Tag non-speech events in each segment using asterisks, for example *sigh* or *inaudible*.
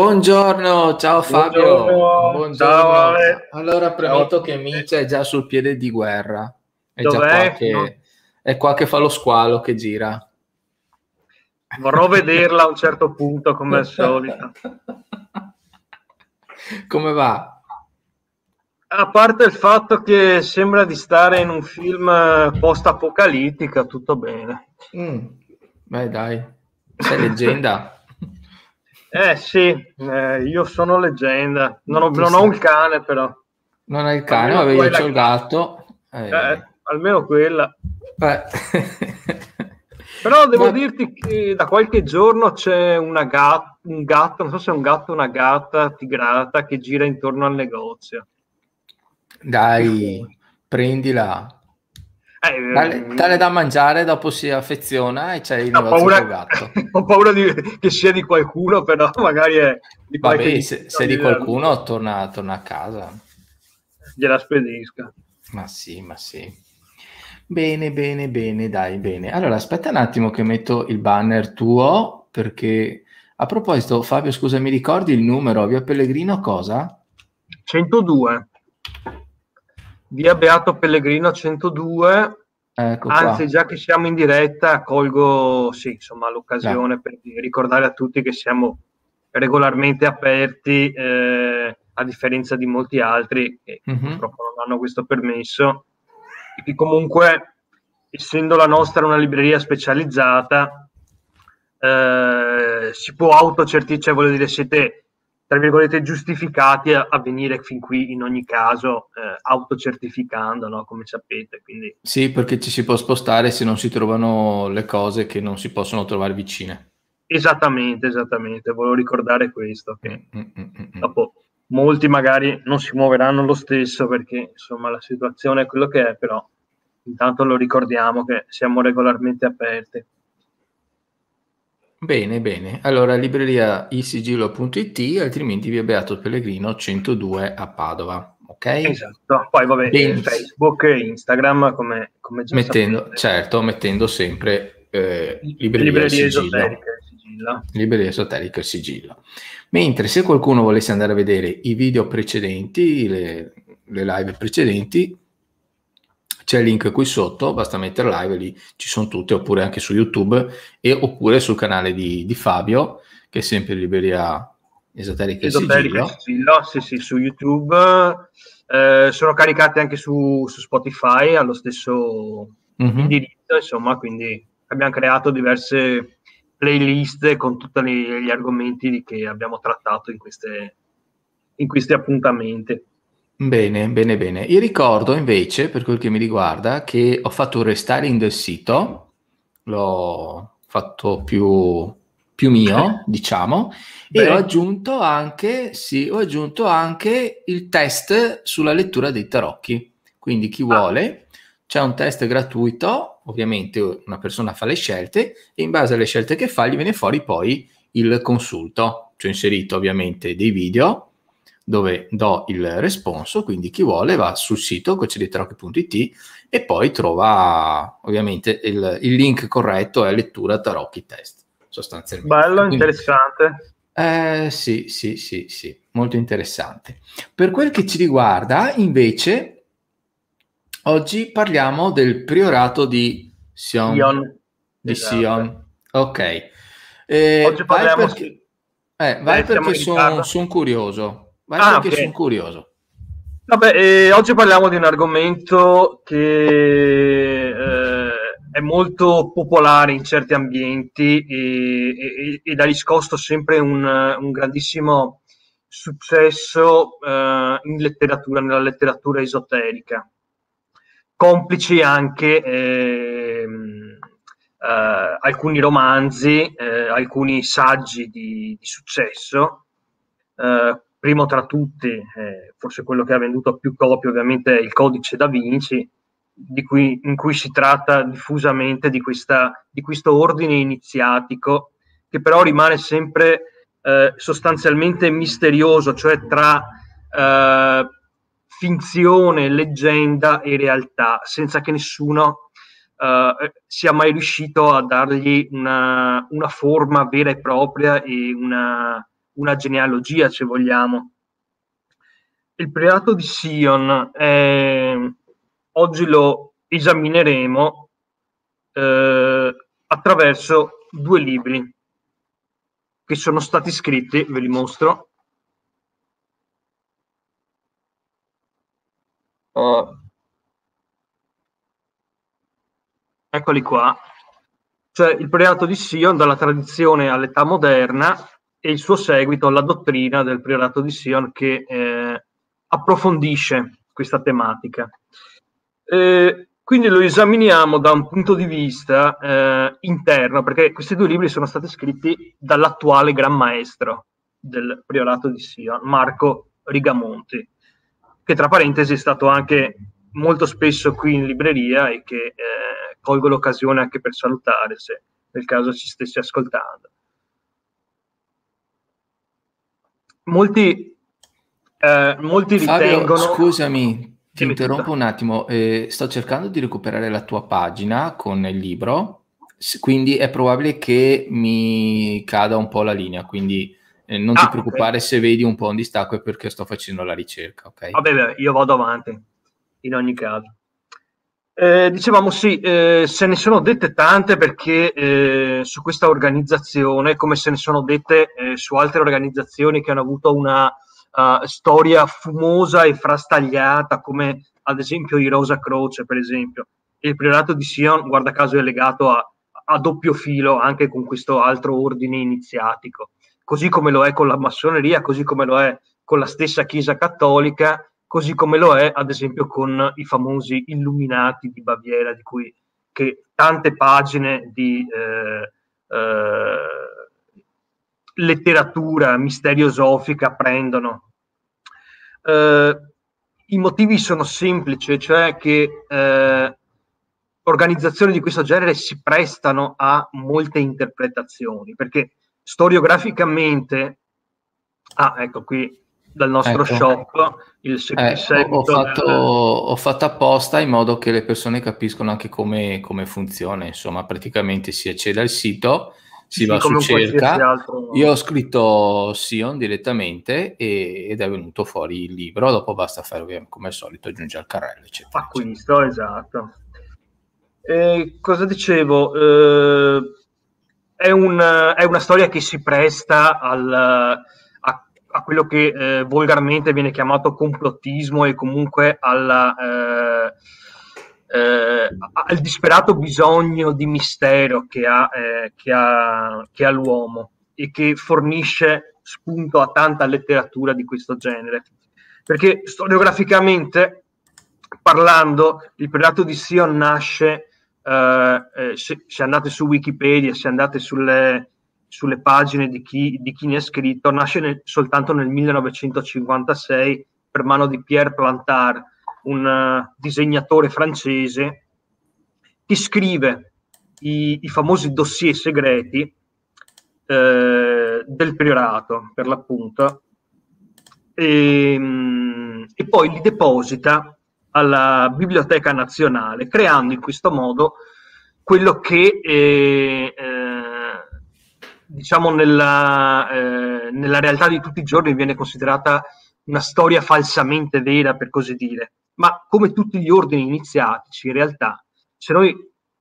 Buongiorno, ciao Fabio. Buongiorno. Buongiorno. Ciao. Allora premetto Ciao. che Micia è già sul piede di guerra. È già Dov'è? qua che, No. è qua che fa lo squalo che gira. Vorrò vederla a un certo punto, come al solito. *laughs* Come va? A parte il fatto che sembra di stare in un film eh, post-apocalittico, tutto bene. Mm, Beh, dai, sei leggenda. *laughs* Eh sì, eh, io sono leggenda. Non ho, non ho un cane, però. Non hai il cane, vabbè, io c'ho il gatto. Eh, Eh, almeno quella. *laughs* Però devo Ma- dirti che da qualche giorno c'è una gat- un gatto, non so se è un gatto o una gatta tigrata che gira intorno al negozio. Dai, prendila. Eh, Dale, dale da mangiare, dopo si affeziona e c'è il ho paura, gatto. *laughs* ho paura di- che sia di qualcuno, però magari è di qualche Vabbè, se, se di qualcuno torna, torna a casa. gliela spedisca. Ma sì, ma sì. Bene, bene, bene, dai, bene. Allora, aspetta un attimo che metto il banner tuo, perché a proposito, Fabio, scusa, mi ricordi il numero? Via Pellegrino cosa? 102. Via Beato Pellegrino 102. Ecco qua. Anzi, già che siamo in diretta, colgo sì, insomma, l'occasione per ricordare a tutti che siamo regolarmente aperti, eh, a differenza di molti altri che Mhm. purtroppo non hanno questo permesso. E che comunque, essendo la nostra una libreria specializzata, eh, si può autocertificare, cioè voglio dire, siete tra virgolette giustificati a, a venire fin qui in ogni caso eh, autocertificando, no? come sapete. Quindi Sì, perché ci si può spostare se non si trovano le cose che non si possono trovare vicine. Esattamente, esattamente, volevo ricordare questo, che Mm, mm, mm, mm. dopo molti magari non si muoveranno lo stesso perché insomma la situazione è quello che è, però intanto lo ricordiamo che siamo regolarmente aperti. Bene, bene. Allora, libreria isigillo.it, altrimenti via Beato Pellegrino 102 a Padova. Ok? Esatto, poi vabbè, Benissimo. Facebook e Instagram come, come già Mettendo, sapete. certo, mettendo sempre eh, libreria, librerie e sigillo. Libreria esoterica e sigillo. Mentre se qualcuno volesse andare a vedere i video precedenti, le, le live precedenti, c'è il link qui sotto, basta mettere live, lì ci sono tutte, oppure anche su YouTube e oppure sul canale di, di Fabio, che è sempre Libreria Esoterica e Esoterica Sigillo. e sigillo, sì, sì, su YouTube. Eh, sono caricate anche su, su Spotify allo stesso Mhm. indirizzo, insomma, quindi abbiamo creato diverse playlist con tutti gli, gli argomenti che abbiamo trattato in, queste, in questi appuntamenti. Bene, bene, bene. Io ricordo invece, per quel che mi riguarda, che ho fatto un restyling del sito, l'ho fatto più, più mio, diciamo, e Beh. ho aggiunto anche, sì, ho aggiunto anche il test sulla lettura dei tarocchi. Quindi chi Ah. vuole, c'è un test gratuito, ovviamente una persona fa le scelte e in base alle scelte che fa gli viene fuori poi il consulto. Ci ho inserito ovviamente dei video dove do il responso, quindi chi vuole va sul sito cocediterocchi.it e poi trova ovviamente il, il link corretto è lettura tarocchi test sostanzialmente. Bello, Quindi- interessante. eh, sì, sì, sì, sì, molto interessante. Per quel che ci riguarda, invece, oggi parliamo del priorato di Sion. Ion. Di Esatto. Sion. Ok. Eh, Oggi vai parliamo perché, sì. eh, vai Eh, perché sono ritardo. curioso. Vai Ah, perché ok. sono curioso. Vabbè, eh, oggi parliamo di un argomento che eh, è molto popolare in certi ambienti e, e- ed ha riscosso sempre un, un grandissimo successo eh, in letteratura, nella letteratura esoterica, complici anche ehm, eh, alcuni romanzi, eh, alcuni saggi di, di successo. Primo tra tutti, eh, forse quello che ha venduto più copie, ovviamente è il Codice da Vinci, cui, in cui si tratta diffusamente di, questa, di questo ordine iniziatico, che però rimane sempre eh, sostanzialmente misterioso, cioè tra eh, finzione, leggenda e realtà, senza che nessuno eh, sia mai riuscito a dargli una, una forma vera e propria e una, una genealogia, se vogliamo. Il prelato di Sion, eh, oggi lo esamineremo eh, attraverso due libri che sono stati scritti, ve li mostro. Uh, eccoli qua. Cioè il prelato di Sion dalla tradizione all'età moderna e il suo seguito alla dottrina del prelato di Sion che eh, approfondisce questa tematica. Eh, quindi lo esaminiamo da un punto di vista eh, interno, perché questi due libri sono stati scritti dall'attuale gran maestro del priorato di Sion, Marco Rigamonti, che tra parentesi è stato anche molto spesso qui in libreria e che eh, colgo l'occasione anche per salutare se nel caso ci stessi ascoltando. Molti, eh, molti Fabio, ritengono... Scusami, ti interrompo un attimo, eh, sto cercando di recuperare la tua pagina con il libro, quindi è probabile che mi cada un po' la linea, quindi eh, non ah, ti preoccupare okay. se vedi un po' un distacco è perché sto facendo la ricerca, ok? Vabbè, io vado avanti, in ogni caso. Eh, dicevamo sì, eh, se ne sono dette tante perché eh, su questa organizzazione, come se ne sono dette eh, su altre organizzazioni che hanno avuto una uh, storia fumosa e frastagliata come ad esempio i Rosa Croce per esempio. Il priorato di Sion guarda caso è legato a, a doppio filo anche con questo altro ordine iniziatico. Così come lo è con la massoneria così come lo è con la stessa chiesa cattolica così come lo è ad esempio con i famosi illuminati di Baviera di cui tante pagine di eh, eh, letteratura misteriosofica prendono. Eh, I motivi sono semplici, cioè che eh, organizzazioni di questo genere si prestano a molte interpretazioni, perché storiograficamente, ah ecco qui dal nostro ecco. shop il eh, ho, fatto, del... ho fatto apposta in modo che le persone capiscono anche come, come funziona, insomma praticamente si accede al sito si sì, va su cerca. Altro... Io ho scritto Sion direttamente e, ed è venuto fuori il libro. Dopo basta fare come al solito aggiungere il carrello, eccetera. Acquisto, esatto. Eh, cosa dicevo? Eh, è, un, è, una storia che si presta al, quello che eh, volgarmente viene chiamato complottismo e comunque alla eh, eh, al disperato bisogno di mistero che ha, eh, che, ha, che ha l'uomo e che fornisce spunto a tanta letteratura di questo genere. Perché storiograficamente parlando, il prelato di Sion nasce, eh, eh, se, se, andate su Wikipedia, se andate sulle, sulle pagine di chi, di chi, ne ha scritto, nasce nel, soltanto nel 1956 per mano di Pierre Plantard, un uh, disegnatore francese che scrive i, i famosi dossier segreti eh, del priorato, per l'appunto, e, mm, e, poi li deposita alla Biblioteca Nazionale, creando in questo modo quello che eh, eh, diciamo nella, eh, nella realtà di tutti i giorni viene considerata una storia falsamente vera, per così dire. Ma come tutti gli ordini iniziatici, in realtà, se noi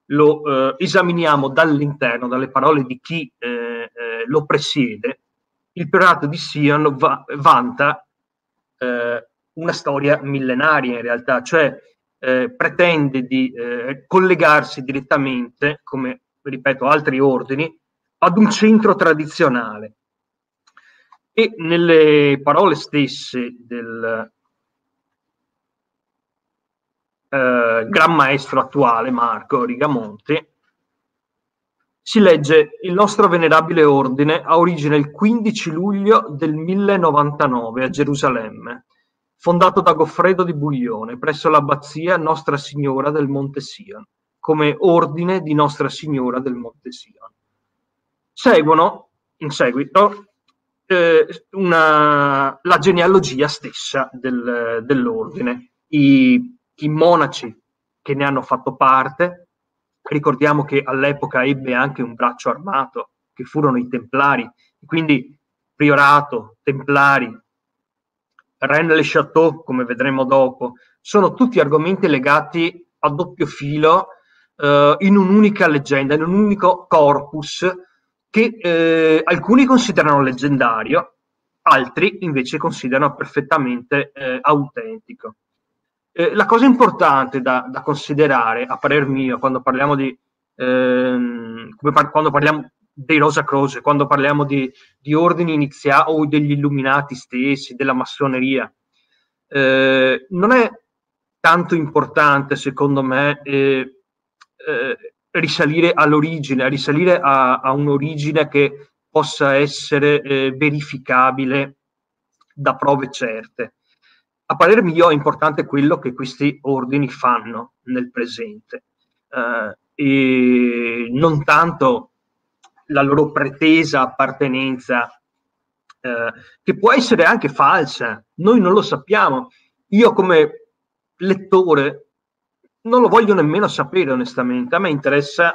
lo eh, esaminiamo dall'interno, dalle parole di chi eh, eh, lo presiede, il priorato di Sion va, vanta eh, una storia millenaria in realtà, cioè eh, pretende di collegarsi direttamente, come ripeto altri ordini, ad un centro tradizionale. E nelle parole stesse del, eh, gran maestro attuale Marco Rigamonti, si legge il nostro venerabile ordine ha origine il 15 luglio del 1099 a Gerusalemme, fondato da Goffredo di Buglione presso l'abbazia Nostra Signora del Monte Sion, come ordine di Nostra Signora del Monte Sion. Seguono, in seguito, eh, una, la genealogia stessa del, dell'ordine, i i monaci che ne hanno fatto parte. Ricordiamo che all'epoca ebbe anche un braccio armato, che furono i Templari, quindi priorato, templari, Rennes le Chateau, come vedremo dopo, sono tutti argomenti legati a doppio filo eh, in un'unica leggenda, in un unico corpus che eh, alcuni considerano leggendario, altri invece considerano perfettamente eh, autentico. Eh, la cosa importante da, da, considerare, a parer mio, quando parliamo di ehm, par- quando parliamo dei Rosa Croce, quando parliamo di, di ordini iniziali o degli illuminati stessi, della massoneria, eh, non è tanto importante, secondo me, eh, eh, risalire all'origine, risalire a, a, un'origine che possa essere eh, verificabile da prove certe. A parer mio è importante quello che questi ordini fanno nel presente eh, e non tanto la loro pretesa appartenenza, eh, che può essere anche falsa, noi non lo sappiamo. Io come lettore non lo voglio nemmeno sapere onestamente, a me interessa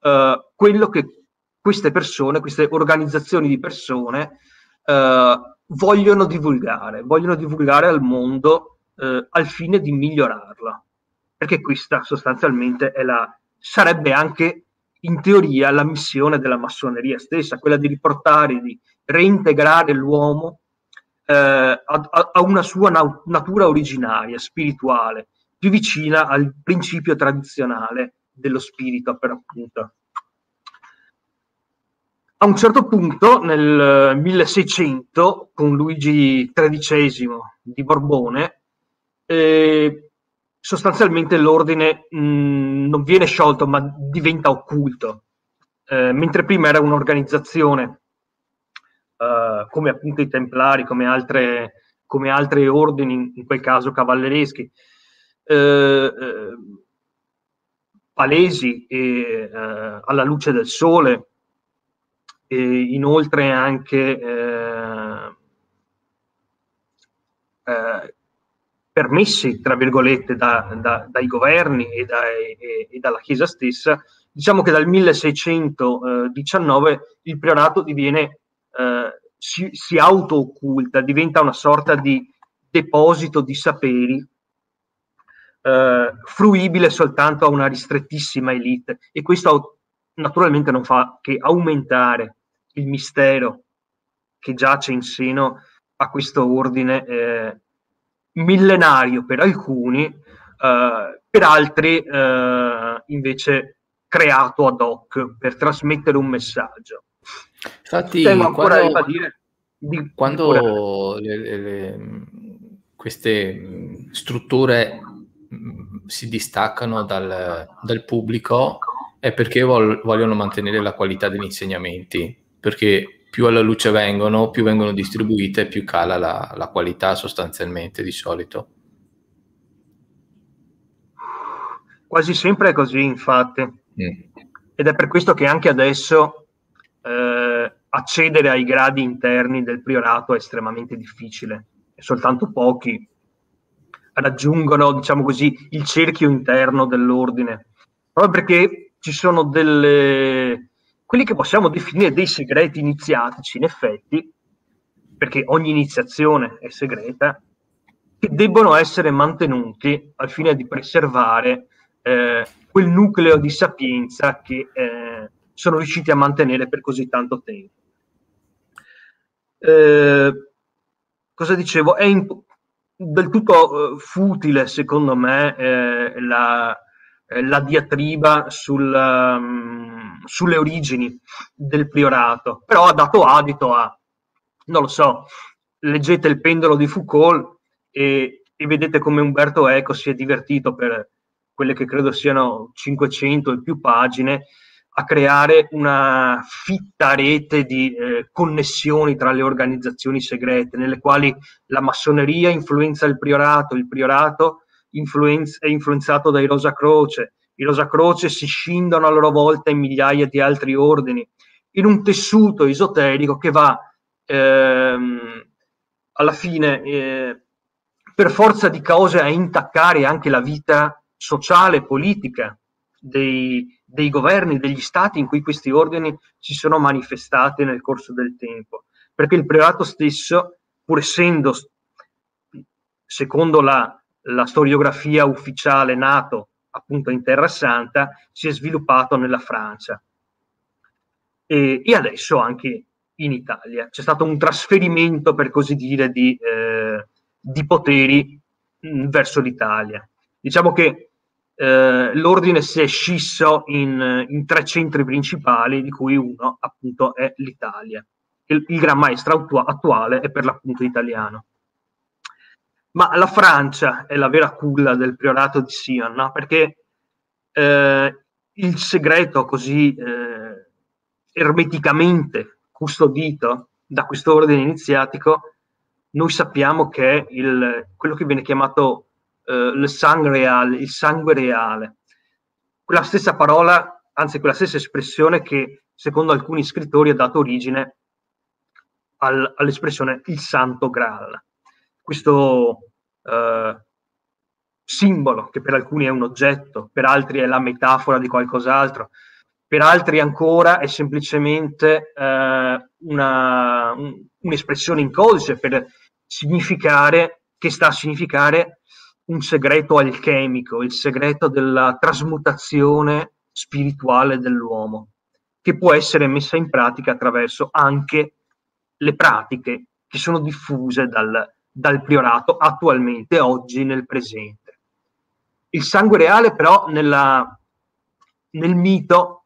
eh, quello che queste persone, queste organizzazioni di persone eh, vogliono divulgare, vogliono divulgare al mondo eh, al fine di migliorarla, perché questa sostanzialmente la, sarebbe anche in teoria la missione della massoneria stessa, quella di riportare, di reintegrare l'uomo eh, a, a, una sua na- natura originaria, spirituale, più vicina al principio tradizionale dello spirito, per appunto. A un certo punto, nel 1600, con Luigi XIII di Borbone, eh, sostanzialmente l'ordine mh, mm, non viene sciolto ma diventa occulto, eh, mentre prima era un'organizzazione eh, come appunto i Templari, come altre, come altre ordini, in quel caso cavallereschi, eh, eh palesi e eh, alla luce del sole, e inoltre anche eh, permessi, tra virgolette, da, da, dai governi e, da, e, e, dalla Chiesa stessa, diciamo che dal 1619 il priorato diviene, eh, si, si auto-occulta, diventa una sorta di deposito di saperi eh, fruibile soltanto a una ristrettissima elite e questo naturalmente non fa che aumentare il mistero che giace in seno a questo ordine eh, millenario per alcuni, eh, per altri eh, invece creato ad hoc per trasmettere un messaggio. Infatti, Tengo ancora quando, a dire di, quando le, le, le, queste strutture si distaccano dal, dal pubblico è perché vol, vogliono mantenere la qualità degli insegnamenti, perché più alla luce vengono, più vengono distribuite, più cala la, la qualità sostanzialmente di solito. Quasi sempre è così, infatti. Mm. Ed è per questo che anche adesso eh, accedere ai gradi interni del priorato è estremamente difficile e soltanto pochi raggiungono, diciamo così, il cerchio interno dell'ordine. Proprio perché ci sono delle, quelli che possiamo definire dei segreti iniziatici, in effetti, perché ogni iniziazione è segreta, che debbono essere mantenuti al fine di preservare eh, quel nucleo di sapienza che eh, sono riusciti a mantenere per così tanto tempo. Eh, cosa dicevo? È imp- del tutto eh, futile, secondo me, eh, la, eh, la diatriba sul, um, sulle origini del priorato, però ha dato adito a, non lo so, leggete il pendolo di Foucault e, e vedete come Umberto Eco si è divertito per quelle che credo siano 500 e più pagine a creare una fitta rete di eh, connessioni tra le organizzazioni segrete, nelle quali la massoneria influenza il priorato, il priorato influenz- è influenzato dai Rosa Croce, i Rosa Croce si scindono a loro volta in migliaia di altri ordini, in un tessuto esoterico che va ehm, alla fine eh, per forza di cose a intaccare anche la vita sociale e politica dei, dei governi, degli stati in cui questi ordini si sono manifestati nel corso del tempo. perché il priorato stesso, pur essendo, secondo la, la storiografia ufficiale, nato appunto in Terra Santa, si è sviluppato nella Francia e, e adesso anche in Italia. C'è stato un trasferimento, per così dire, di, eh, di poteri mh, verso l'Italia. Diciamo che eh, l'ordine si è scisso in, in, tre centri principali, di cui uno appunto è l'Italia. Il, il Gran Maestro attuale è per l'appunto italiano. Ma la Francia è la vera culla del priorato di Sion, no? perché eh, il segreto così eh, ermeticamente custodito da questo ordine iniziatico, noi sappiamo che è quello che viene chiamato il sangue reale, il sangue reale. Quella stessa parola, anzi quella stessa espressione che secondo alcuni scrittori ha dato origine al, all'espressione il santo graal questo eh, simbolo che per alcuni è un oggetto, per altri è la metafora di qualcos'altro, per altri ancora è semplicemente eh, una, un, un'espressione in codice per significare, che sta a significare un segreto alchemico, il segreto della trasmutazione spirituale dell'uomo, che può essere messa in pratica attraverso anche le pratiche che sono diffuse dal, dal priorato attualmente, oggi, nel presente. Il sangue reale però nella, nel mito,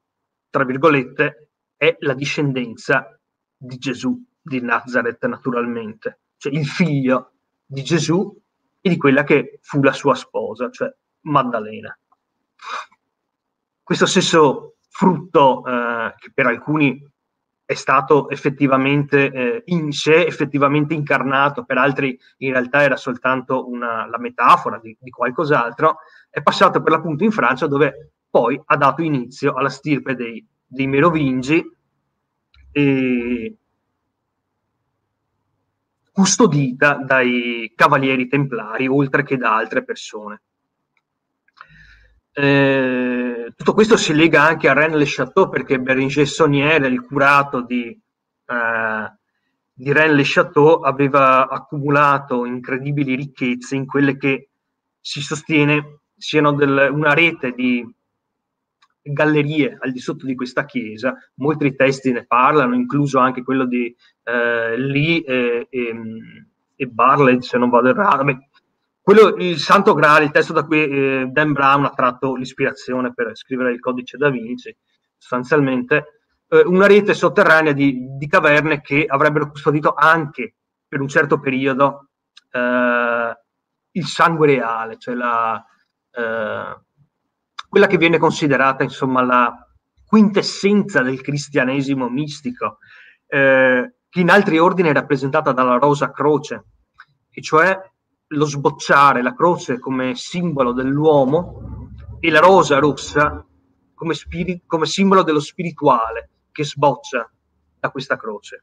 tra virgolette, è la discendenza di Gesù di Nazareth naturalmente, cioè il figlio di Gesù e di quella che fu la sua sposa, cioè Maddalena. Questo stesso frutto eh, che per alcuni è stato effettivamente eh, in sé, effettivamente incarnato, per altri in realtà era soltanto una, la metafora di, di, qualcos'altro, è passato per l'appunto in Francia dove poi ha dato inizio alla stirpe dei, dei Merovingi e custodita dai cavalieri templari oltre che da altre persone. Eh, tutto questo si lega anche a Rennes-le-Château perché Beringer Saunier, il curato di, eh, di Rennes-le-Château, aveva accumulato incredibili ricchezze in quelle che si sostiene siano del, una rete di gallerie al di sotto di questa chiesa. Molti testi ne parlano, incluso anche quello di eh, Lee e, e, e Barlett, se non vado errato. Beh, quello, il Santo Graal, il testo da cui eh, Dan Brown ha tratto l'ispirazione per scrivere il codice da Vinci, sostanzialmente, eh, una rete sotterranea di, di, caverne che avrebbero custodito anche per un certo periodo eh, il sangue reale, cioè la, eh, quella che viene considerata insomma la quintessenza del cristianesimo mistico, eh, che in altri ordini è rappresentata dalla rosa croce, e cioè lo sbocciare la croce come simbolo dell'uomo e la rosa rossa come, spiri- come simbolo dello spirituale che sboccia da questa croce.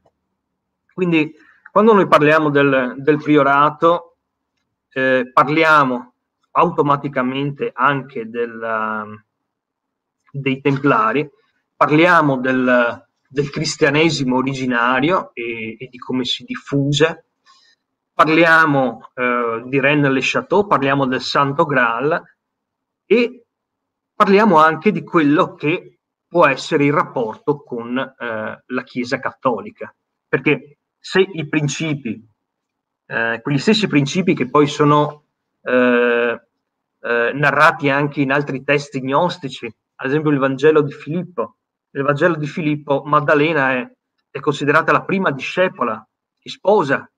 Quindi quando noi parliamo del, del priorato, eh, parliamo automaticamente anche del, dei templari, parliamo del, del cristianesimo originario e, e, di come si diffuse, parliamo eh, di Rennes le Château, parliamo del Santo Graal e parliamo anche di quello che può essere il rapporto con eh, la Chiesa cattolica. Perché se i principi, eh, quegli stessi principi che poi sono eh, eh, narrati anche in altri testi gnostici, ad esempio il Vangelo di Filippo, nel Vangelo di Filippo Maddalena è, è considerata la prima discepola e sposa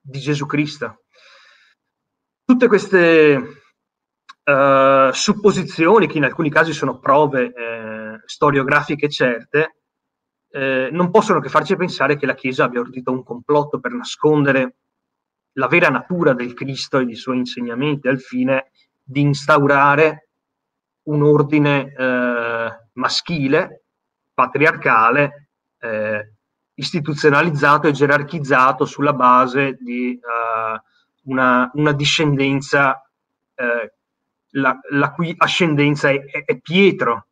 di Gesù Cristo. Tutte queste uh, supposizioni, che in alcuni casi sono prove eh, storiografiche certe, eh, non possono che farci pensare che la Chiesa abbia ordito un complotto per nascondere la vera natura del Cristo e dei suoi insegnamenti al fine di instaurare un ordine eh, maschile, patriarcale, eh, istituzionalizzato e gerarchizzato sulla base di uh, una, una, discendenza uh, la, la, cui ascendenza è, è, è, Pietro,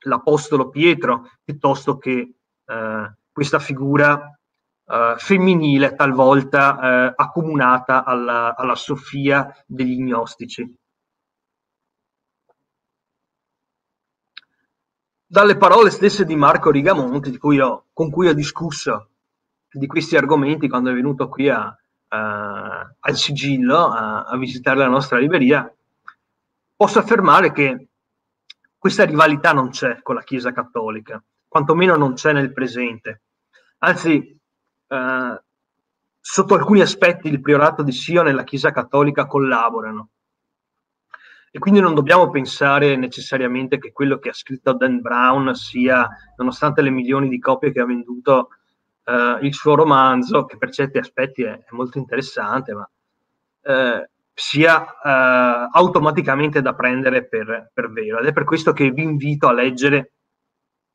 l'apostolo Pietro, piuttosto che uh, questa figura uh, femminile, talvolta uh, accomunata alla, alla Sofia degli gnostici. Dalle parole stesse di Marco Rigamonti, cui ho, con cui ho discusso di questi argomenti quando è venuto qui a, a, al sigillo a, a visitare la nostra libreria, posso affermare che questa rivalità non c'è con la Chiesa Cattolica, quantomeno non c'è nel presente. Anzi, eh, sotto alcuni aspetti il priorato di Sion e la Chiesa Cattolica collaborano. E quindi non dobbiamo pensare necessariamente che quello che ha scritto Dan Brown sia, nonostante le milioni di copie che ha venduto, eh, il suo romanzo, che per certi aspetti è, è molto interessante, ma eh, sia eh, automaticamente da prendere per, per, vero. Ed è per questo che vi invito a leggere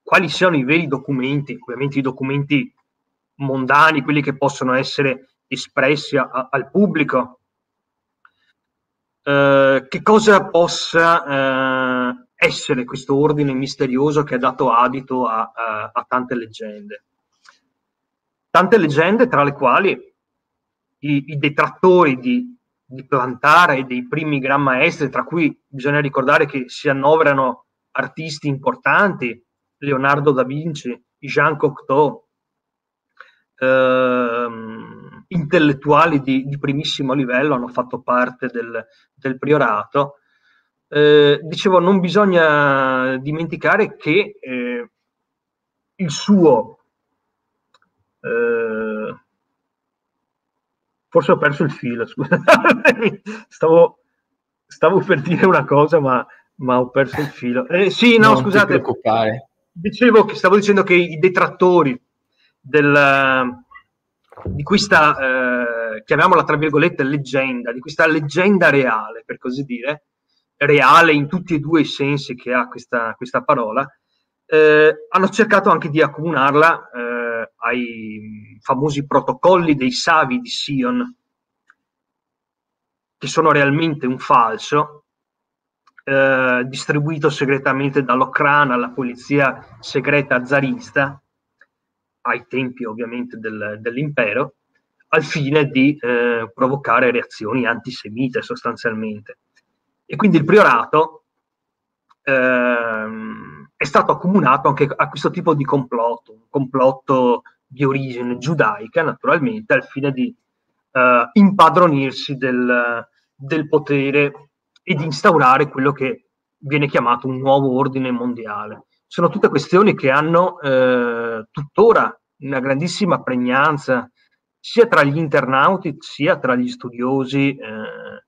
quali siano i veri documenti, ovviamente i documenti mondani, quelli che possono essere espressi a, al pubblico, eh, che cosa possa eh, essere questo ordine misterioso che ha dato adito a, a, a tante leggende. Tante leggende tra le quali i, i detrattori di di Plantara e dei primi gran maestri, tra cui bisogna ricordare che si annoverano artisti importanti, Leonardo da Vinci, Jean Cocteau, ehm, intellettuali di, di, primissimo livello hanno fatto parte del, del priorato. Eh, dicevo, non bisogna dimenticare che eh, il suo eh, Forse ho perso il filo, *laughs* scusate. stavo, stavo per dire una cosa, ma, ma ho perso il filo. Eh, sì, no, non scusate. Dicevo che stavo dicendo che i detrattori del, di questa, eh, chiamiamola tra virgolette, leggenda, di questa leggenda reale, per così dire, reale in tutti e due i sensi che ha questa, questa parola, eh, hanno cercato anche di accomunarla eh, ai famosi protocolli dei Savi di Sion, che sono realmente un falso, eh, distribuito segretamente dall'Okran alla polizia segreta zarista, ai tempi ovviamente del, dell'impero, al fine di eh, provocare reazioni antisemite sostanzialmente. E quindi il priorato ehm, è stato accomunato anche a questo tipo di complotto, un complotto di origine giudaica, naturalmente, al fine di uh, impadronirsi del, del potere e di instaurare quello che viene chiamato un nuovo ordine mondiale. Sono tutte questioni che hanno eh, tuttora una grandissima pregnanza sia tra gli internauti sia tra gli studiosi eh,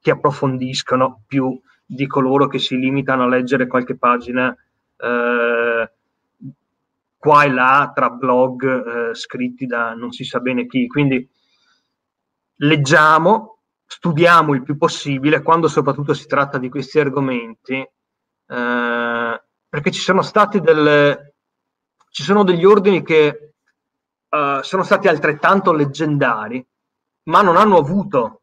che approfondiscono più di coloro che si limitano a leggere qualche pagina eh, qua e là tra blog eh, scritti da non si sa bene chi. Quindi leggiamo, studiamo il più possibile quando soprattutto si tratta di questi argomenti, eh, perché ci sono stati delle, ci sono degli ordini che uh, sono stati altrettanto leggendari, ma non hanno avuto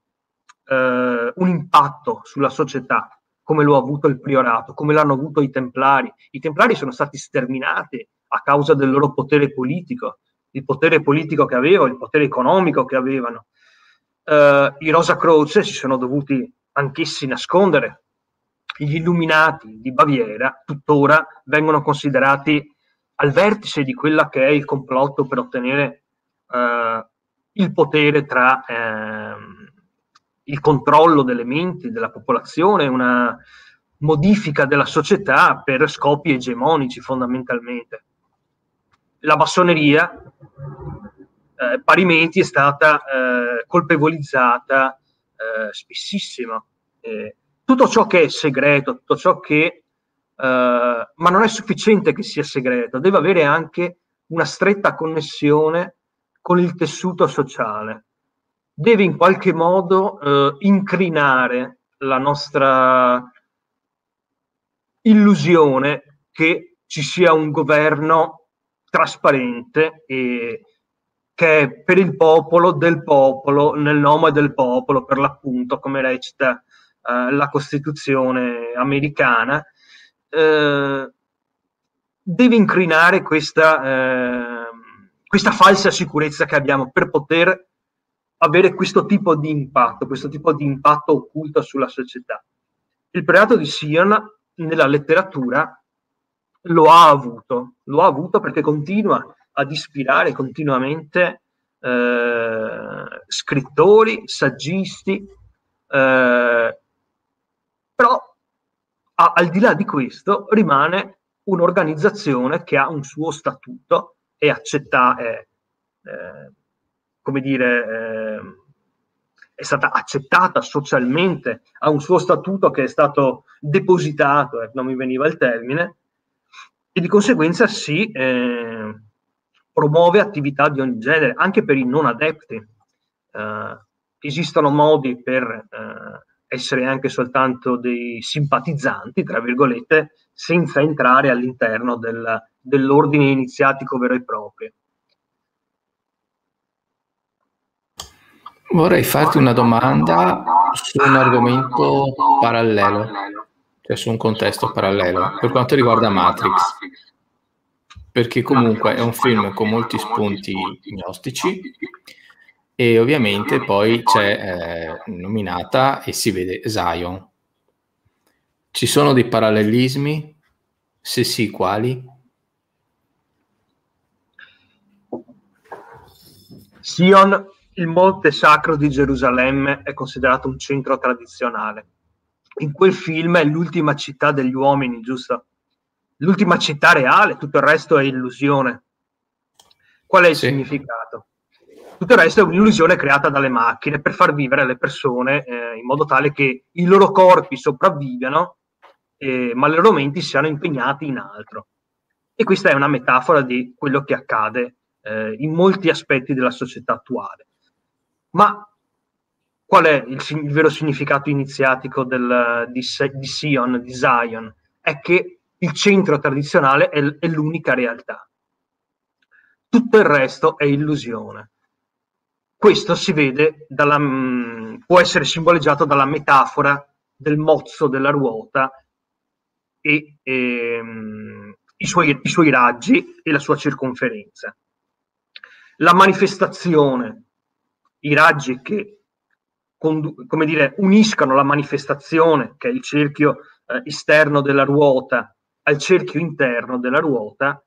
uh, un impatto sulla società come lo ha avuto il priorato, come l'hanno avuto i templari. I templari sono stati sterminati a causa del loro potere politico, il potere politico che avevano, il potere economico che avevano. Uh, I Rosa Croce si sono dovuti anch'essi nascondere. Gli illuminati di Baviera tuttora vengono considerati al vertice di quella che è il complotto per ottenere uh, il potere tra uh, il controllo delle menti della popolazione, una modifica della società per scopi egemonici fondamentalmente la massoneria eh, parimenti è stata eh, colpevolizzata eh, spessissimo. Tutto ciò che è segreto, tutto ciò che... Eh, ma non è sufficiente che sia segreto, deve avere anche una stretta connessione con il tessuto sociale. Deve in qualche modo eh, incrinare la nostra illusione che ci sia un governo trasparente e che è per il popolo, del popolo, nel nome del popolo, per l'appunto, come recita eh, la Costituzione americana, eh, deve incrinare questa, eh, questa falsa sicurezza che abbiamo per poter avere questo tipo di impatto, questo tipo di impatto occulto sulla società. Il preato di Sion nella letteratura lo ha avuto, lo ha avuto perché continua ad ispirare continuamente eh, scrittori, saggisti, eh, a, al di là di questo rimane un'organizzazione che ha un suo statuto e accetta, è, eh, come dire, eh, è stata accettata socialmente, ha un suo statuto che è stato depositato, eh, non mi veniva il termine, e di conseguenza si eh, promuove attività di ogni genere, anche per i non adepti. Eh, esistono modi per eh, essere anche soltanto dei simpatizzanti, tra virgolette, senza entrare all'interno del, dell'ordine iniziatico vero e proprio. Vorrei farti una domanda su un argomento parallelo, cioè su un contesto parallelo, per quanto riguarda Matrix, perché comunque è un film con molti spunti gnostici e ovviamente poi c'è eh, nominata e si vede Zion. Ci sono dei parallelismi? Se sì, quali? Sion il monte sacro di Gerusalemme è considerato un centro tradizionale. In quel film è l'ultima città degli uomini, giusto? L'ultima città reale, tutto il resto è illusione. Qual è il sì. significato? Tutto il resto è un'illusione creata dalle macchine per far vivere le persone eh, in modo tale che i loro corpi sopravvivano, eh, ma le loro menti siano impegnati in altro. E questa è una metafora di quello che accade eh, in molti aspetti della società attuale. Ma qual è il, il vero significato iniziatico del, di, di, Sion, di Zion? È che il centro tradizionale è, è l'unica realtà. Tutto il resto è illusione. Questo si vede, dalla, mm, può essere simboleggiato dalla metafora del mozzo della ruota e, e um, i, suoi, i suoi raggi e la sua circonferenza. La manifestazione i raggi che come dire, uniscano la manifestazione, che è il cerchio eh, esterno della ruota, al cerchio interno della ruota,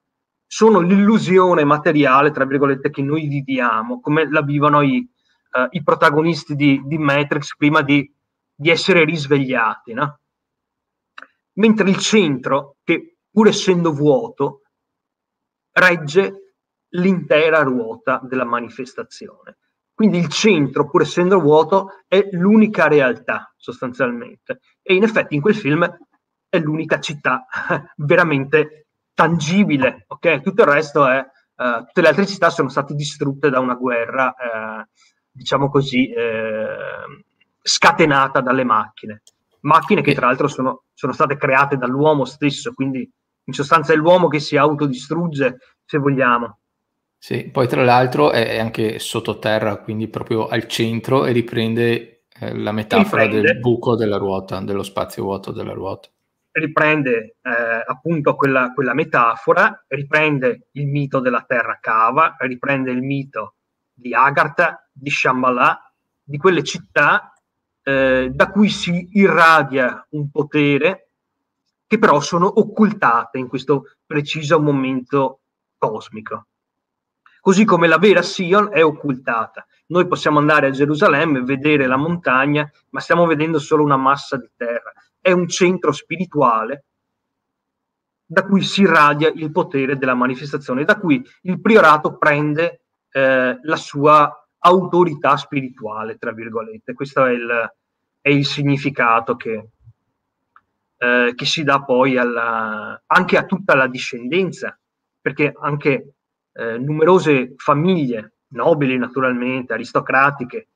sono l'illusione materiale, tra virgolette, che noi viviamo, come la vivono i, eh, i protagonisti di, di, Matrix prima di, di essere risvegliati. No? Mentre il centro, che pur essendo vuoto, regge l'intera ruota della manifestazione. Quindi il centro, pur essendo vuoto, è l'unica realtà sostanzialmente. E in effetti in quel film è l'unica città *laughs* veramente tangibile, ok? Tutto il resto è, uh, tutte le altre città sono state distrutte da una guerra, uh, diciamo così, uh, scatenata dalle macchine. Macchine che tra l'altro sono, sono state create dall'uomo stesso, quindi in sostanza è l'uomo che si autodistrugge, se vogliamo. Sì, poi tra l'altro è anche sottoterra, quindi proprio al centro e riprende eh, la metafora riprende, del buco della ruota, dello spazio vuoto della ruota. Riprende eh, appunto quella, quella, metafora, riprende il mito della terra cava, riprende il mito di Agartha, di Shambhala, di quelle città eh, da cui si irradia un potere che però sono occultate in questo preciso momento cosmico così come la vera Sion è occultata. Noi possiamo andare a Gerusalemme, vedere la montagna, ma stiamo vedendo solo una massa di terra. È un centro spirituale da cui si irradia il potere della manifestazione, da cui il priorato prende eh, la sua autorità spirituale, tra virgolette. Questo è il, è il significato che, eh, che, si dà poi alla, anche a tutta la discendenza, perché anche eh, numerose famiglie, nobili naturalmente, aristocratiche,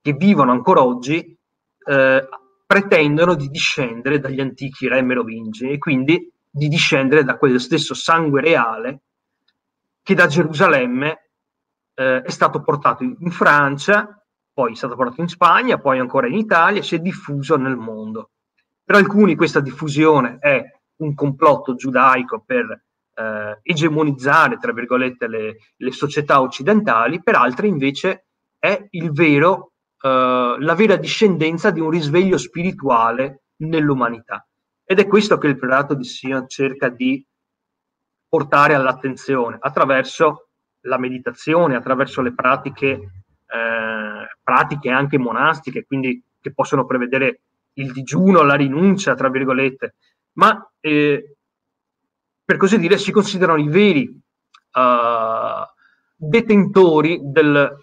che vivono ancora oggi, eh, pretendono di discendere dagli antichi re merovingi e quindi di discendere da quello stesso sangue reale che da Gerusalemme eh, è stato portato in Francia, poi è stato portato in Spagna, poi ancora in Italia, si è diffuso nel mondo. Per alcuni questa diffusione è un complotto giudaico per eh, egemonizzare, tra virgolette, le, le, società occidentali, per altri invece è il vero, la vera discendenza di un risveglio spirituale nell'umanità. Ed è questo che il prelato di Sion cerca di portare all'attenzione attraverso la meditazione, attraverso le pratiche, eh, pratiche anche monastiche, quindi che possono prevedere il digiuno, la rinuncia, tra virgolette, ma eh, per così dire si considerano i veri uh, detentori del,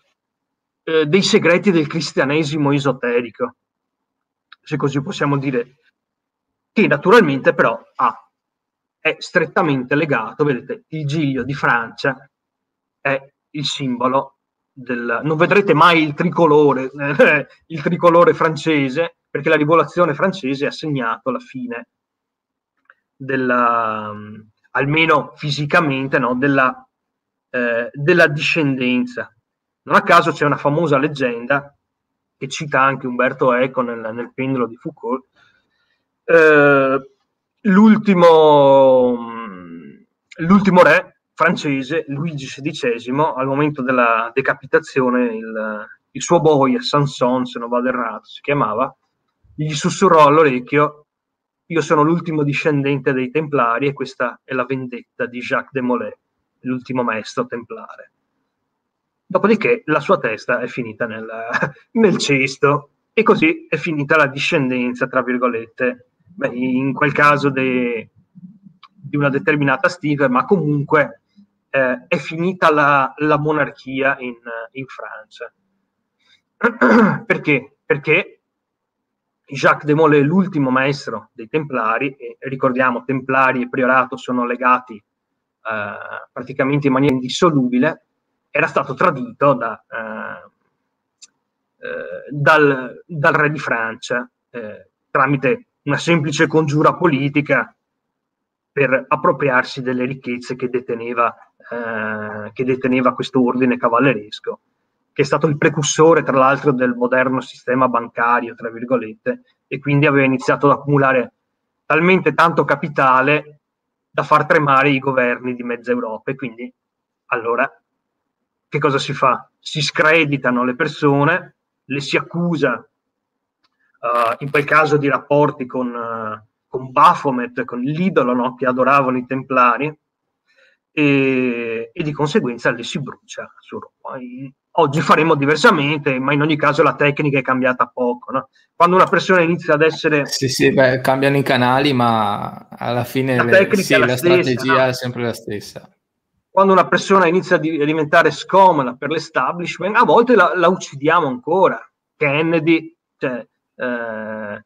eh, dei segreti del cristianesimo esoterico, se così possiamo dire, che naturalmente però ha, è strettamente legato, vedete, il giglio di Francia è il simbolo del... non vedrete mai il tricolore, eh, *laughs* il tricolore francese, perché la rivoluzione francese ha segnato la fine della, almeno fisicamente, no, della, eh, della discendenza. Non a caso c'è una famosa leggenda che cita anche Umberto Eco nel, nel pendolo di Foucault. Eh, l'ultimo, l'ultimo re francese, Luigi XVI, al momento della decapitazione, il, il suo boia, Sanson, se non vado errato, si chiamava, gli sussurrò all'orecchio io sono l'ultimo discendente dei Templari e questa è la vendetta di Jacques de Molay, l'ultimo maestro templare. Dopodiché la sua testa è finita nel, *laughs* nel cesto e così è finita la discendenza, tra virgolette, Beh, in quel caso de, di una determinata stiva, ma comunque eh, è finita la, la monarchia in, in Francia. *clears throat* Perché? Perché Jacques de Molay, l'ultimo maestro dei Templari, e ricordiamo, Templari e Priorato sono legati eh, praticamente in maniera indissolubile, era stato tradito da, eh, eh, dal, dal, re di Francia eh, tramite una semplice congiura politica per appropriarsi delle ricchezze che deteneva, che deteneva questo ordine cavalleresco che è stato il precursore, tra l'altro, del moderno sistema bancario, tra virgolette, e quindi aveva iniziato ad accumulare talmente tanto capitale da far tremare i governi di mezza Europa. E quindi, allora, che cosa si fa? Si screditano le persone, le si accusa, uh, in quel caso, di rapporti con, uh, con Baphomet, con l'idolo no, che adoravano i templari, e, e, di conseguenza le si brucia su Roma. Oggi faremo diversamente, ma in ogni caso la tecnica è cambiata poco. No? Quando una persona inizia ad essere... Sì, sì, beh, cambiano i canali, ma alla fine la, le, sì, la, stessa, strategia no? è sempre la stessa. Quando una persona inizia a diventare scomoda per l'establishment, a volte la, la uccidiamo ancora. Kennedy, cioè, eh,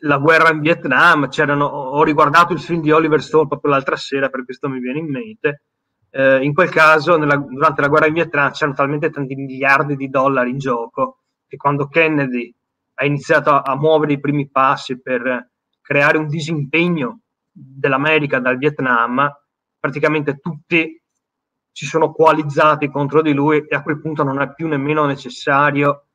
la guerra in Vietnam, ho riguardato il film di Oliver Stone proprio l'altra sera, per questo mi viene in mente eh, in quel caso nella, durante la guerra in Vietnam c'erano talmente tanti miliardi di dollari in gioco che quando Kennedy ha iniziato a, a muovere i primi passi per creare un disimpegno dell'America dal Vietnam, praticamente tutti si sono coalizzati contro di lui e a quel punto non è più nemmeno necessario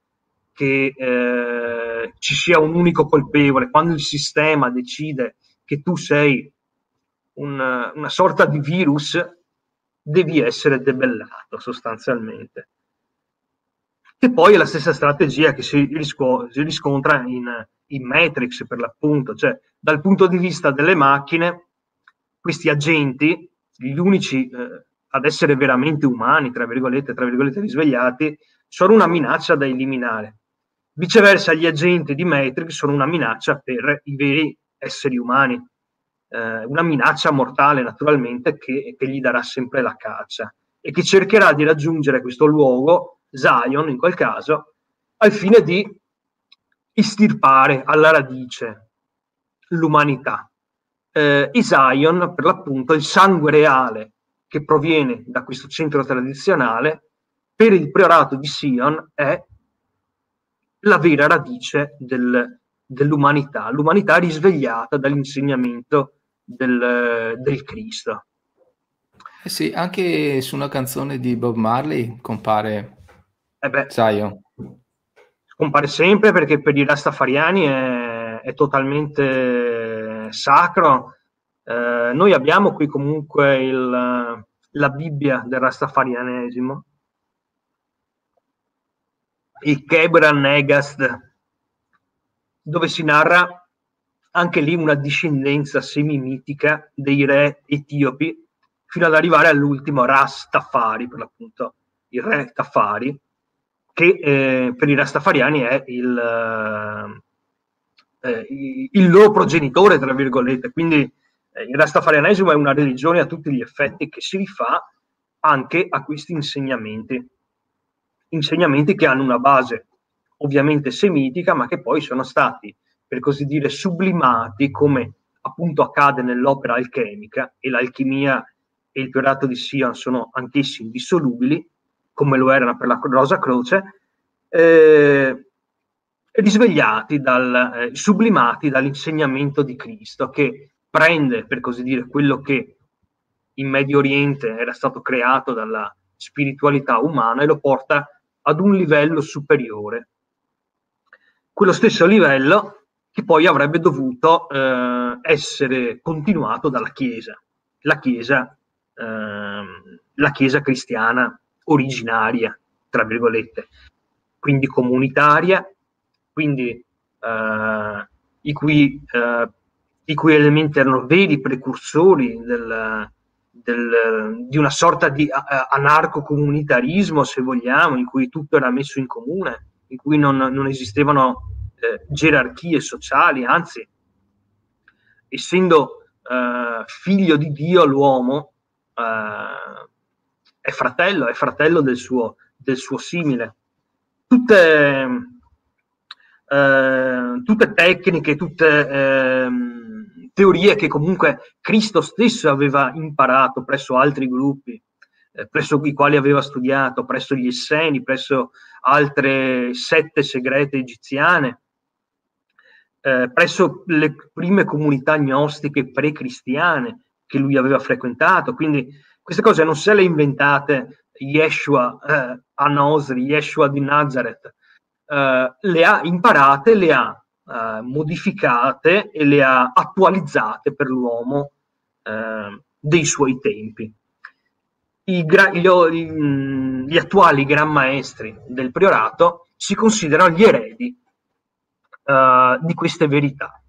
che eh, ci sia un unico colpevole. Quando il sistema decide che tu sei un, una sorta di virus, devi essere debellato sostanzialmente. Che poi è la stessa strategia che si, risco- si riscontra in, in Matrix per l'appunto, cioè dal punto di vista delle macchine, questi agenti, gli unici eh, ad essere veramente umani, tra virgolette, tra virgolette risvegliati, sono una minaccia da eliminare. Viceversa, gli agenti di Matrix sono una minaccia per i veri esseri umani eh, una minaccia mortale naturalmente che, che, gli darà sempre la caccia e che cercherà di raggiungere questo luogo, Zion in quel caso, al fine di istirpare alla radice l'umanità. Eh, Zion, per l'appunto, il sangue reale che proviene da questo centro tradizionale, per il priorato di Sion è la vera radice del, dell'umanità, l'umanità risvegliata dall'insegnamento del, del Cristo. Eh sì, anche su una canzone di Bob Marley compare eh beh, Zion. Compare sempre perché per i Rastafariani è, è totalmente sacro. Eh, noi abbiamo qui comunque il, la Bibbia del Rastafarianesimo, il Kebra Negast, dove si narra anche lì una discendenza semimitica dei re etiopi fino ad arrivare all'ultimo Rastafari, per l'appunto il re Tafari, che eh, per i Rastafariani è il, eh, il loro progenitore, tra virgolette. Quindi eh, il Rastafarianesimo è una religione a tutti gli effetti che si rifà anche a questi insegnamenti, insegnamenti che hanno una base ovviamente semitica, ma che poi sono stati, per così dire, sublimati come appunto accade nell'opera alchemica e l'alchimia e il piorato di Sion sono anch'essi indissolubili, come lo erano per la Rosa Croce, eh, risvegliati, dal, eh, sublimati dall'insegnamento di Cristo, che prende, per così dire, quello che in Medio Oriente era stato creato dalla spiritualità umana e lo porta ad un livello superiore. Quello stesso livello che poi avrebbe dovuto eh, essere continuato dalla Chiesa, la Chiesa, eh, la Chiesa cristiana originaria, tra virgolette, quindi comunitaria, quindi eh, i, cui, eh, i, cui, elementi erano veri precursori del, del, di una sorta di anarco-comunitarismo, se vogliamo, in cui tutto era messo in comune, in cui non, non esistevano eh, gerarchie sociali, anzi, essendo eh, figlio di Dio l'uomo, eh, è fratello, è fratello del suo, del suo simile. Tutte, eh, tutte tecniche, tutte eh, teorie che comunque Cristo stesso aveva imparato presso altri gruppi, eh, presso i quali aveva studiato, presso gli Esseni, presso altre sette segrete egiziane, eh, presso le prime comunità gnostiche pre-cristiane che lui aveva frequentato. Quindi queste cose non se le inventate Yeshua eh, a Nosri, Yeshua di Nazareth, eh, le ha imparate, le ha eh, modificate e le ha attualizzate per l'uomo eh, dei suoi tempi. I gra- gli, gli, attuali gran maestri del priorato si considerano gli eredi uh, di queste verità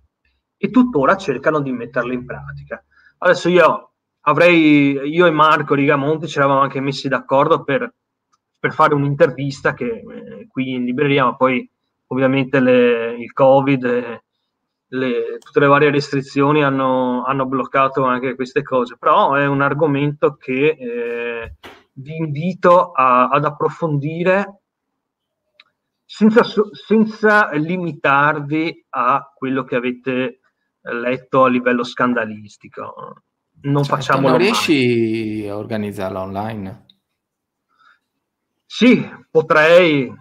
e tuttora cercano di metterle in pratica. Adesso io avrei, io e Marco Rigamonti ci eravamo anche messi d'accordo per, per fare un'intervista che eh, qui in libreria, ma poi ovviamente le, il Covid, e le, tutte le varie restrizioni hanno, hanno, bloccato anche queste cose, però è un argomento che eh, vi invito a, ad approfondire senza, senza limitarvi a quello che avete letto a livello scandalistico. Non certo, facciamo non riesci mai. a organizzarla online sì potrei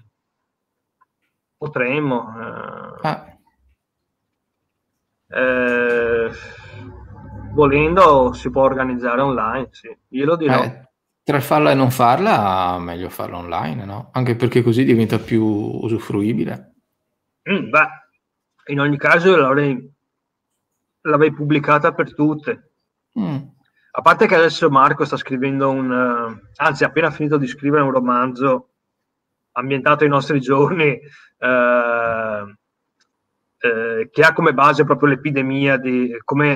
potremmo eh, ah. eh, volendo si può organizzare online sì glielo dirò eh, tra farla e non farla meglio farla online no? anche perché così diventa più usufruibile mm, beh in ogni caso l'avrei, l'avrei pubblicata per tutte Mm. A parte che adesso Marco sta scrivendo un, uh, anzi ha appena finito di scrivere un romanzo ambientato ai nostri *laughs* giorni uh, uh, che ha come base proprio l'epidemia di come...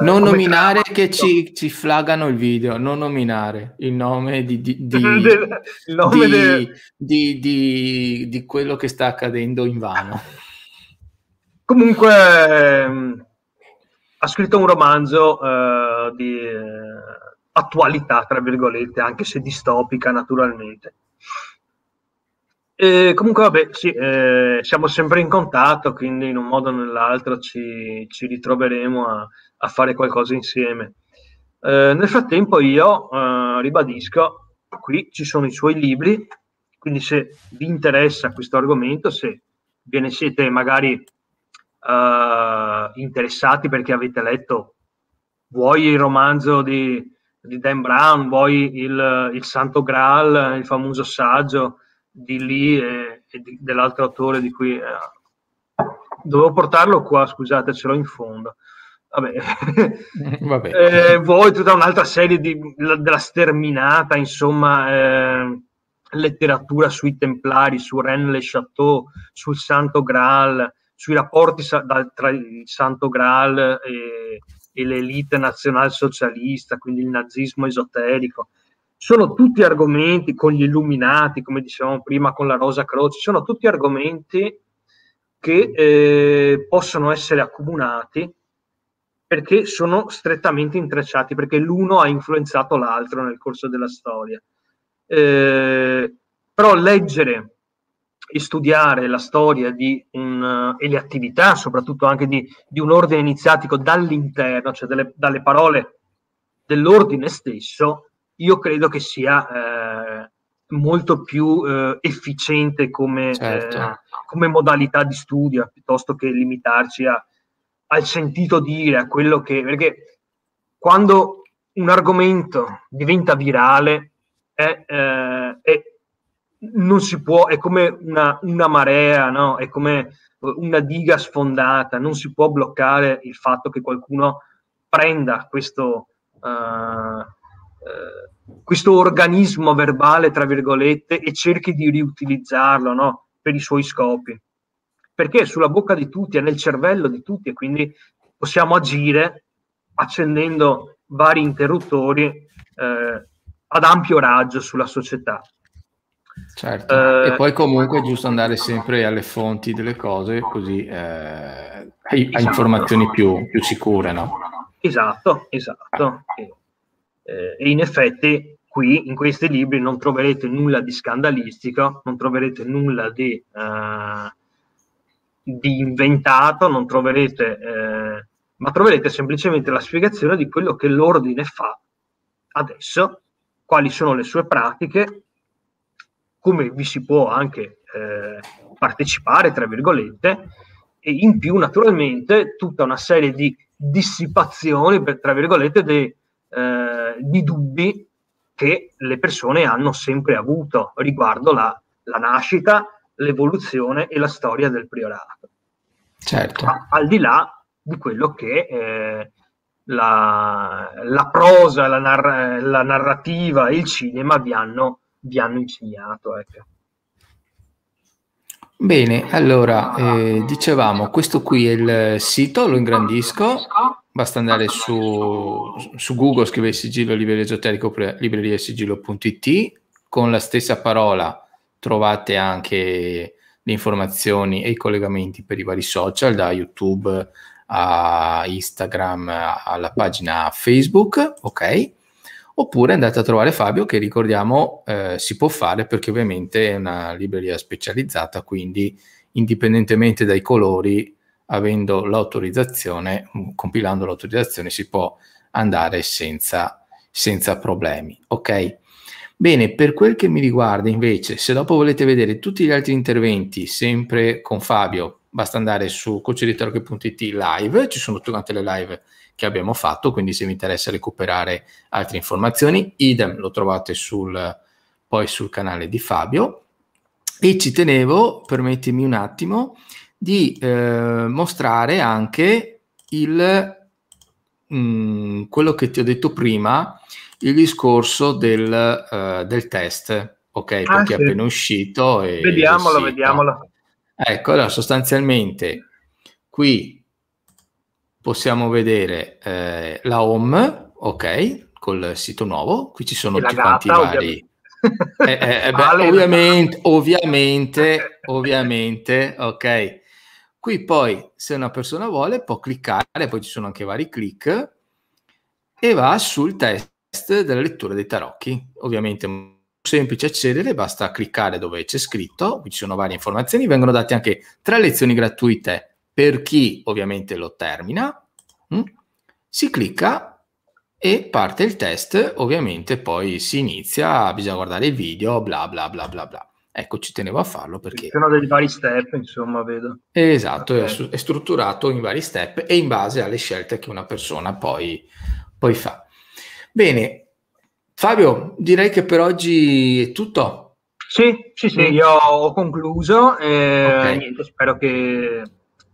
non come nominare che ci, ci flaggano il video, non nominare il nome di, di, *laughs* di, il nome di, del... di quello che sta accadendo in vano. Comunque ehm, ha scritto un romanzo uh, di uh, attualità, tra virgolette, anche se distopica naturalmente. E comunque, vabbè, sì, eh, siamo sempre in contatto, quindi in un modo o nell'altro ci, ci ritroveremo a, a, fare qualcosa insieme. Eh, nel frattempo io eh, ribadisco, qui ci sono i suoi libri, quindi se vi interessa questo argomento, se ve ne siete magari uh, interessati perché avete letto vuoi il romanzo di, di Dan Brown, vuoi il, il, Santo Graal, il famoso saggio di Lee e, e di, dell'altro autore di cui eh, dovevo portarlo qua, scusate, ce l'ho in fondo. Vabbè. *laughs* Vabbè. eh, poi tutta un'altra serie di, della sterminata, insomma, eh, letteratura sui Templari, su Rennes le Chateau, sul Santo Graal, sui rapporti tra il Santo Graal e, e l'elite nazionalsocialista, quindi il nazismo esoterico. Sono tutti argomenti con gli illuminati, come dicevamo prima, con la Rosa Croce, sono tutti argomenti che eh, possono essere accomunati perché sono strettamente intrecciati, perché l'uno ha influenzato l'altro nel corso della storia. Eh, però leggere e studiare la storia di un, e le attività, soprattutto anche di, di un ordine iniziatico dall'interno, cioè delle, dalle parole dell'ordine stesso, io credo che sia eh, molto più eh, efficiente come, certo. eh, come, modalità di studio, piuttosto che limitarci a, al sentito dire, a quello che... perché quando un argomento diventa virale è, eh, è, non si può, è come una, una marea, no? è come una diga sfondata, non si può bloccare il fatto che qualcuno prenda questo, uh, uh, questo organismo verbale, tra virgolette, e cerchi di riutilizzarlo no? per i suoi scopi. Perché è sulla bocca di tutti, è nel cervello di tutti e quindi possiamo agire accendendo vari interruttori eh, ad ampio raggio sulla società. Certo, uh, e poi comunque è giusto andare sempre alle fonti delle cose, così eh, hai, esatto. informazioni più, più, sicure, no? Esatto, esatto. E, eh, e, in effetti qui in questi libri non troverete nulla di scandalistico, non troverete nulla di, uh, di inventato, non troverete, eh, ma troverete semplicemente la spiegazione di quello che l'ordine fa adesso, quali sono le sue pratiche come vi si può anche eh, partecipare, tra virgolette, e in più naturalmente tutta una serie di dissipazioni, tra virgolette, de, eh, di dubbi che le persone hanno sempre avuto riguardo la, la nascita, l'evoluzione e la storia del priorato. Certo. Ma, al di là di quello che eh, la, la, prosa, la, narra- la narrativa e il cinema vi hanno vi hanno insegnato. Ecco. Bene, allora eh, dicevamo, questo qui è il sito, lo ingrandisco, basta andare su, su Google, scrivere sigillo libreria esoterico oppure libreriasigillo.it, con la stessa parola trovate anche le informazioni e i collegamenti per i vari social, da YouTube a Instagram alla pagina Facebook, ok? Oppure andate a trovare Fabio che ricordiamo eh, si può fare perché ovviamente è una libreria specializzata, quindi indipendentemente dai colori, avendo l'autorizzazione, mm, compilando l'autorizzazione si può andare senza, senza problemi. Ok? Bene, per quel che mi riguarda invece, se dopo volete vedere tutti gli altri interventi sempre con Fabio, basta andare su coacheditorche.it live, ci sono tutte le live che abbiamo fatto, quindi se vi interessa recuperare altre informazioni, idem lo trovate sul, poi sul canale di Fabio. E ci tenevo, permettimi un attimo, di eh, mostrare anche il, mh, mm, quello che ti ho detto prima, il discorso del, uh, del test, ok? Ah, perché sì. è appena uscito. E vediamolo, vediamolo. Ecco, allora sostanzialmente qui possiamo vedere eh, la home, ok, col sito nuovo, qui ci sono tutti quanti i vari... Eh, eh, eh, beh, ovviamente, ovviamente, ovviamente, ok. Qui poi, se una persona vuole, può cliccare, poi ci sono anche vari click, e va sul test della lettura dei tarocchi. Ovviamente è semplice accedere, basta cliccare dove c'è scritto, qui ci sono varie informazioni, vengono date anche tre lezioni gratuite per chi ovviamente lo termina, mh? Mm? si clicca e parte il test, ovviamente poi si inizia, bisogna guardare il video, bla bla bla bla bla. Ecco, ci tenevo a farlo perché... Sono dei vari step, insomma, vedo. Esatto, okay. è, strutturato in vari step e in base alle scelte che una persona poi, poi fa. Bene, Fabio, direi che per oggi è tutto. Sì, sì, sì, io ho concluso. E okay. niente, spero che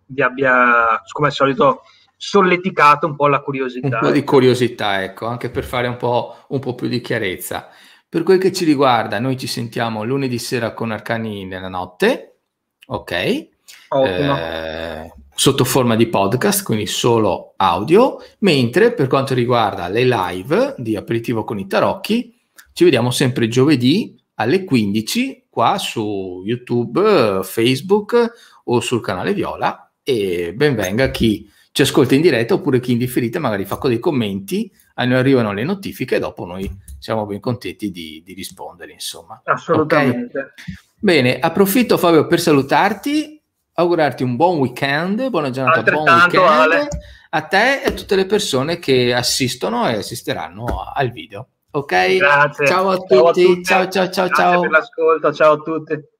vi abbia, come al solito, solleticato un po' la curiosità. Un po' di curiosità, ecco, anche per fare un po', un po' più di chiarezza. Per quel che ci riguarda, noi ci sentiamo lunedì sera con Arcani nella notte, ok? Eh, sotto forma di podcast, quindi solo audio, mentre per quanto riguarda le live di aperitivo con i tarocchi, ci vediamo sempre giovedì alle 15 qua su YouTube, Facebook o sul canale Viola e benvenga chi ci ascolta in diretta oppure chi in differita magari fa dei commenti, a noi arrivano le notifiche e dopo noi siamo ben contenti di, di rispondere, insomma. Assolutamente. Okay? Bene, approfitto Fabio per salutarti, augurarti un buon weekend, buona giornata, buon weekend Ale. a te e a tutte le persone che assistono e assisteranno al video. Ok? Grazie. Ciao a tutti. Ciao, ciao, ciao, Grazie ciao. per l'ascolto. Ciao a tutti.